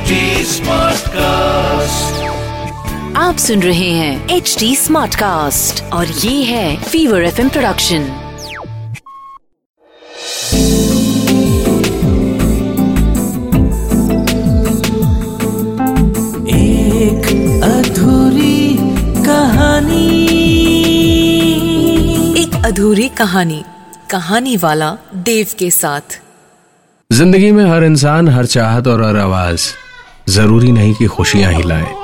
HD Smartcast. आप सुन रहे हैं एच डी स्मार्ट कास्ट और ये है फीवर एफ़ प्रोडक्शन एक अधूरी कहानी। एक अधूरी कहानी कहानी वाला देव के साथ। ज़िंदगी में हर इंसान हर चाहत और हर आवाज़। ज़रूरी नहीं कि खुशियाँ ही लाए।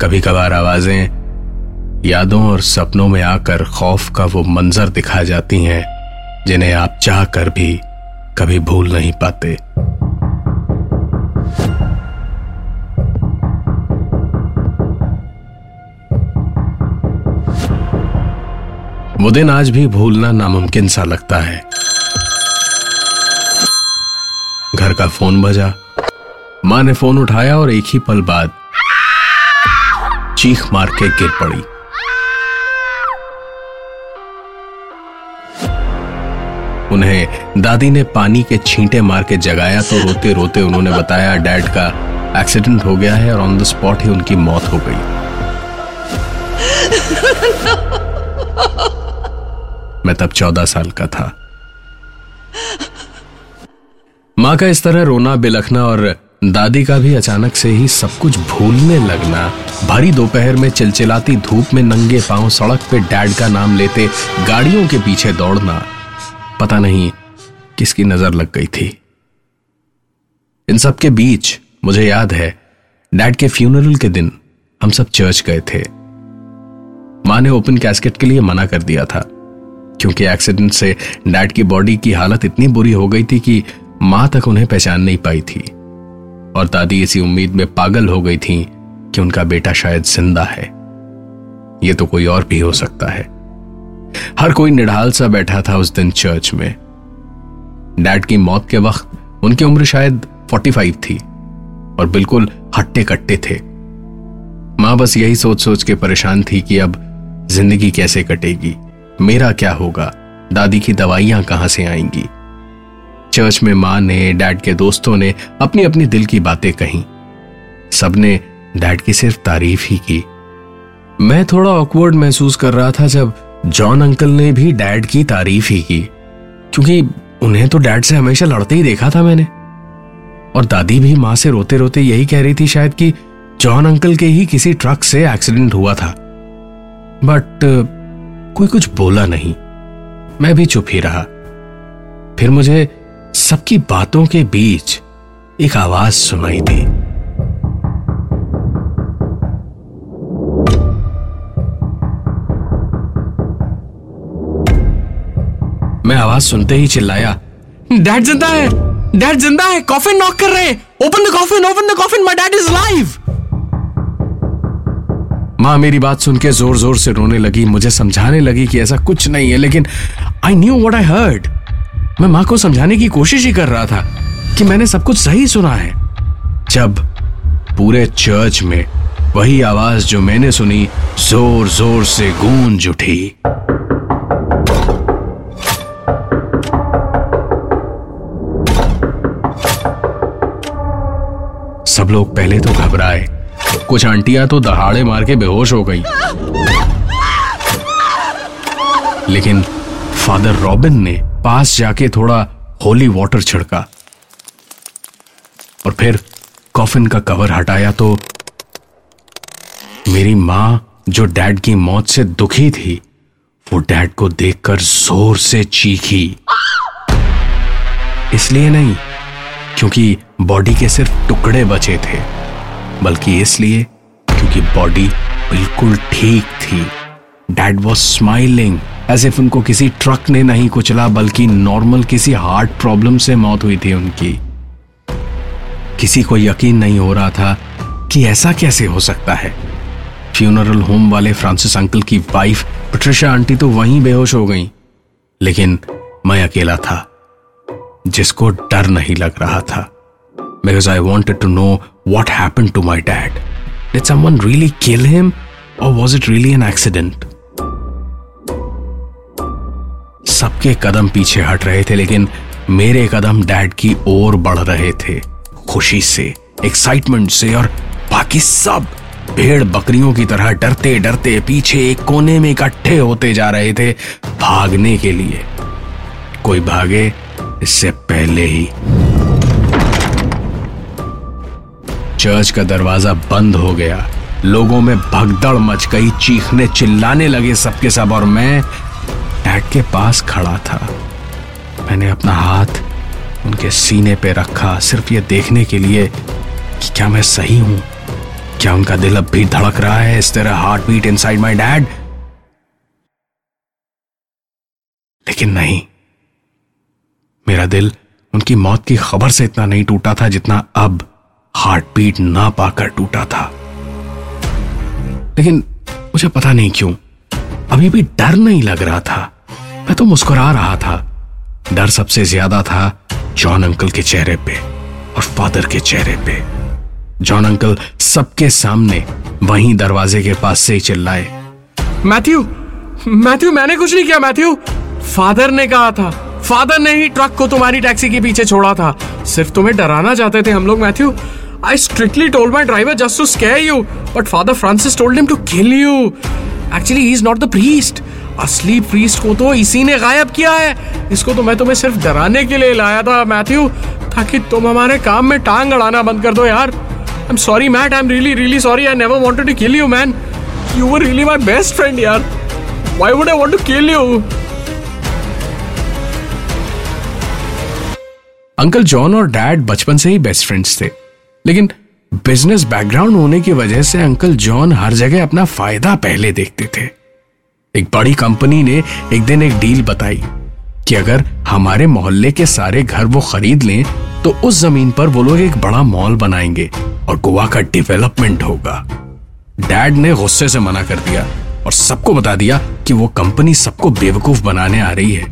कभी कभार आवाज़ें, यादों और सपनों में आकर खौफ का वो मंजर दिखा जाती हैं, जिन्हें आप चाह कर भी कभी भूल नहीं पाते। वो दिन आज भी भूलना नामुमकिन सा लगता है। घर का फ़ोन बजा। माँ ने फ़ोन उठाया और एक ही पल बाद चीख मार के गिर पड़ी। उन्हें दादी ने पानी के छींटे मार के जगाया तो रोते रोते उन्होंने बताया, डैड का एक्सीडेंट हो गया है और ऑन द स्पॉट ही उनकी मौत हो गई। मैं तब चौदह साल का था। माँ का इस तरह रोना, बिलखना और दादी का भी अचानक से ही सब कुछ भूलने लगना। भरी दोपहर में चिलचिलाती धूप में नंगे पाँव सड़क पे डैड का नाम लेते गाड़ियों के पीछे दौड़ना। पता नहीं किसकी नज़र लग गई थी। इन सब के बीच मुझे याद है, डैड के फ्यूनरल के दिन हम सब चर्च गए थे। माँ ने ओपन कैस्केट के लिए मना कर दिया था, क्योंकि एक्सीडेंट से डैड की बॉडी की हालत इतनी बुरी हो गई थी कि माँ तक उन्हें पहचान नहीं पाई थी। और दादी इसी उम्मीद में पागल हो गई थी कि उनका बेटा शायद ज़िंदा है। यह तो कोई और भी हो सकता है। हर कोई निढाल सा बैठा था उस दिन चर्च में। डैड की मौत के वक्त उनकी उम्र शायद 45 थी और बिल्कुल हट्टे कट्टे थे। माँ बस यही सोच सोच के परेशान थी कि अब ज़िंदगी कैसे कटेगी, मेरा क्या होगा, दादी की दवाइयाँ कहाँ से आएँगी? चर्च में माँ ने, डैड के दोस्तों ने अपनी अपनी दिल की बातें कही। सबने, डैड की सिर्फ़ तारीफ़ ही की। मैं थोड़ा ऑकवर्ड महसूस कर रहा था जब जॉन अंकल ने भी डैड की तारीफ़ ही की। क्योंकि उन्हें तो डैड से हमेशा लड़ते ही देखा था मैंने। और दादी भी माँ से रोते रोते यही कह रही थी शायद कि जॉन अंकल के ही किसी ट्रक से एक्सीडेंट हुआ था। बट, कोई कुछ बोला नहीं। मैं भी चुप ही रहा। फिर मुझे सबकी बातों के बीच एक आवाज़ सुनाई दी। मैं आवाज़ सुनते ही चिल्लाया, डैड ज़िंदा है, डैड ज़िंदा है कॉफिन नॉक कर रहे हैं। Open the coffin open the coffin my dad is live माँ मेरी बात सुन के ज़ोर ज़ोर से रोने लगी, मुझे समझाने लगी कि ऐसा कुछ नहीं है, लेकिन I knew what I heard मैं माँ को समझाने की कोशिश ही कर रहा था कि मैंने सब कुछ सही सुना है। जब पूरे चर्च में वही आवाज़ जो मैंने सुनी ज़ोर ज़ोर से गूंज उठी। सब लोग पहले तो घबराए। कुछ आंटियाँ तो दहाड़े मार के बेहोश हो गई। लेकिन फादर रॉबिन ने पास जाके थोड़ा होली वाटर छिड़का और फिर कॉफिन का कवर हटाया तो मेरी माँ जो डैड की मौत से दुखी थी, वो डैड को देखकर ज़ोर से चीखी। इसलिए नहीं, क्योंकि बॉडी के सिर्फ़ टुकड़े बचे थे, बल्कि इसलिए क्योंकि बॉडी बिल्कुल ठीक थी। Dad was smiling as if उनको किसी ट्रक ने नहीं कुचला, बल्कि नॉर्मल किसी हार्ट प्रॉब्लम से मौत हुई थी उनकी। किसी को यकीन नहीं हो रहा था कि ऐसा कैसे हो सकता है। फ्यूनरल होम वाले फ्रांसिस अंकल की वाइफ पट्रिशा आंटी तो वहीं बेहोश हो गई। लेकिन मैं अकेला था, जिसको डर नहीं लग रहा था। Because I wanted to know what happen to my dad really kill him और was it really an accident सबके कदम पीछे हट रहे थे, लेकिन मेरे कदम डैड की ओर बढ़ रहे थे, खुशी से एक्साइटमेंट से, और बाकी सब भेड़ बकरियों की तरह डरते डरते पीछे एक कोने में इकट्ठे होते जा रहे थे भागने के लिए। कोई भागे, इससे पहले ही। चर्च का दरवाज़ा बंद हो गया। लोगों में भगदड़ मच गई, चीखने चिल्लाने लगे सबके सब, और मैं टैग के पास खड़ा था। मैंने अपना हाथ उनके सीने पे रखा सिर्फ़ ये देखने के लिए कि क्या मैं सही हूँ। क्या उनका दिल अब भी धड़क रहा है? इस तरह heart beat inside my dad लेकिन नहीं। मेरा दिल उनकी मौत की खबर से इतना नहीं टूटा था जितना अब हार्ट बीट ना पाकर टूटा था। लेकिन मुझे पता नहीं क्यों, अभी भी डर नहीं लग रहा था। मैं तो मुस्कुरा रहा था। डर सबसे ज़्यादा था जॉन अंकल के चेहरे पे और फादर के चेहरे पे। जॉन अंकल सबके सामने वहीं दरवाजे के पास से ही चिल्लाए मैथ्यू मैथ्यू मैंने कुछ नहीं किया मैथ्यू। फादर ने कहा था फादर ने ही ट्रक को तुम्हारी टैक्सी के पीछे छोड़ा था। सिर्फ़ तुम्हें डराना चाहते थे हम लोग Matthew. I strictly told my driver just to scare you, but Father Francis told him to kill you. Actually, he's not the priest. असली प्रीस्ट को तो इसी ने गायब किया है। इसको तो मैं तुम्हें सिर्फ़ डराने के लिए लाया था मैथ्यू ताकि तुम हमारे काम में टांग अड़ाना बंद कर दो यार। I am sorry Matt I am really really sorry I never wanted to kill you man you were really my best friend यार। Why would I want to kill you uncle John और dad बचपन से ही best friends थे। लेकिन business background होने की वजह से अंकल जॉन हर जगह अपना फ़ायदा पहले देखते थे। एक बड़ी कंपनी ने एक दिन एक डील बताई कि अगर हमारे मोहल्ले के सारे घर वो खरीद लें तो उस ज़मीन पर वो लोग एक बड़ा मॉल बनाएँगे और गोवा का डेवलपमेंट होगा। डैड ने गुस्से से मना कर दिया और सबको बता दिया कि वो कंपनी सबको बेवकूफ़ बनाने आ रही है।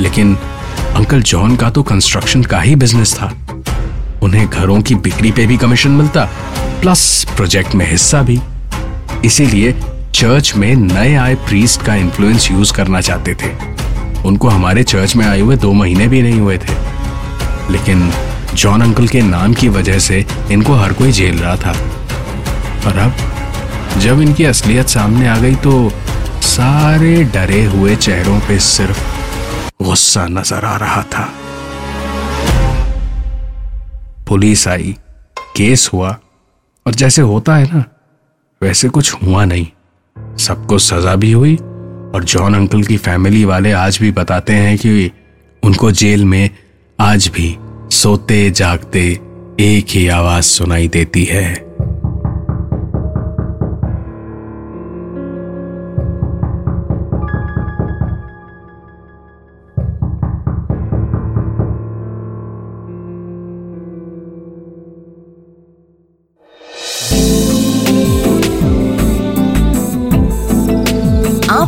लेकिन अंकल जॉन का तो कंस्ट्रक्शन का ही बिज़नेस था। उन्हें घरों की बिक्री पे भी कमीशन मिलता, प्लस प्रोजेक्ट में हिस्सा भी। इसीलिए चर्च में नए आए प्रीस्ट का इन्फ्लुएंस यूज़ करना चाहते थे। उनको हमारे चर्च में आए हुए दो महीने भी नहीं हुए थे। लेकिन जॉन अंकल के नाम की वजह से इनको हर कोई झेल रहा था। और अब, जब इनकी असलियत सामने आ गई तो सारे डरे हुए चेहरों पे सिर्फ़ गुस्सा नज़र आ रहा था। पुलिस आई, केस हुआ, और जैसे होता है ना, वैसे कुछ हुआ नहीं। सबको सजा भी हुई और जॉन अंकल की फैमिली वाले आज भी बताते हैं कि उनको जेल में आज भी सोते जागते एक ही आवाज़ सुनाई देती है।